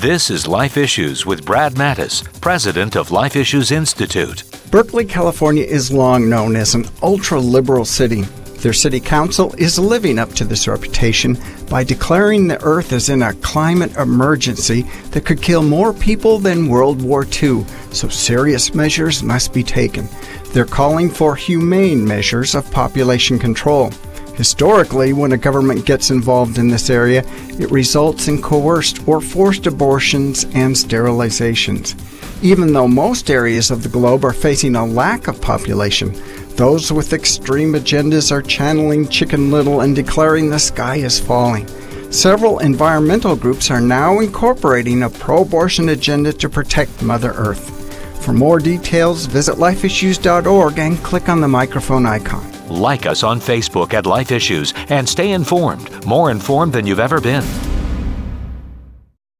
This is Life Issues with Brad Mattes, president of Life Issues Institute. Berkeley, California is long known as an ultra liberal city. Their city council is living up to this reputation by declaring the Earth is in a climate emergency that could kill more people than World War II, so serious measures must be taken. They're calling for humane measures of population control. Historically, when a government gets involved in this area, it results in coerced or forced abortions and sterilizations. Even though most areas of the globe are facing a lack of population, those with extreme agendas are channeling Chicken Little and declaring the sky is falling. Several environmental groups are now incorporating a pro abortion agenda to protect Mother Earth. For more details, visit lifeissues.org and click on the microphone icon. Like us on Facebook at Life Issues and stay informed, more informed than you've ever been.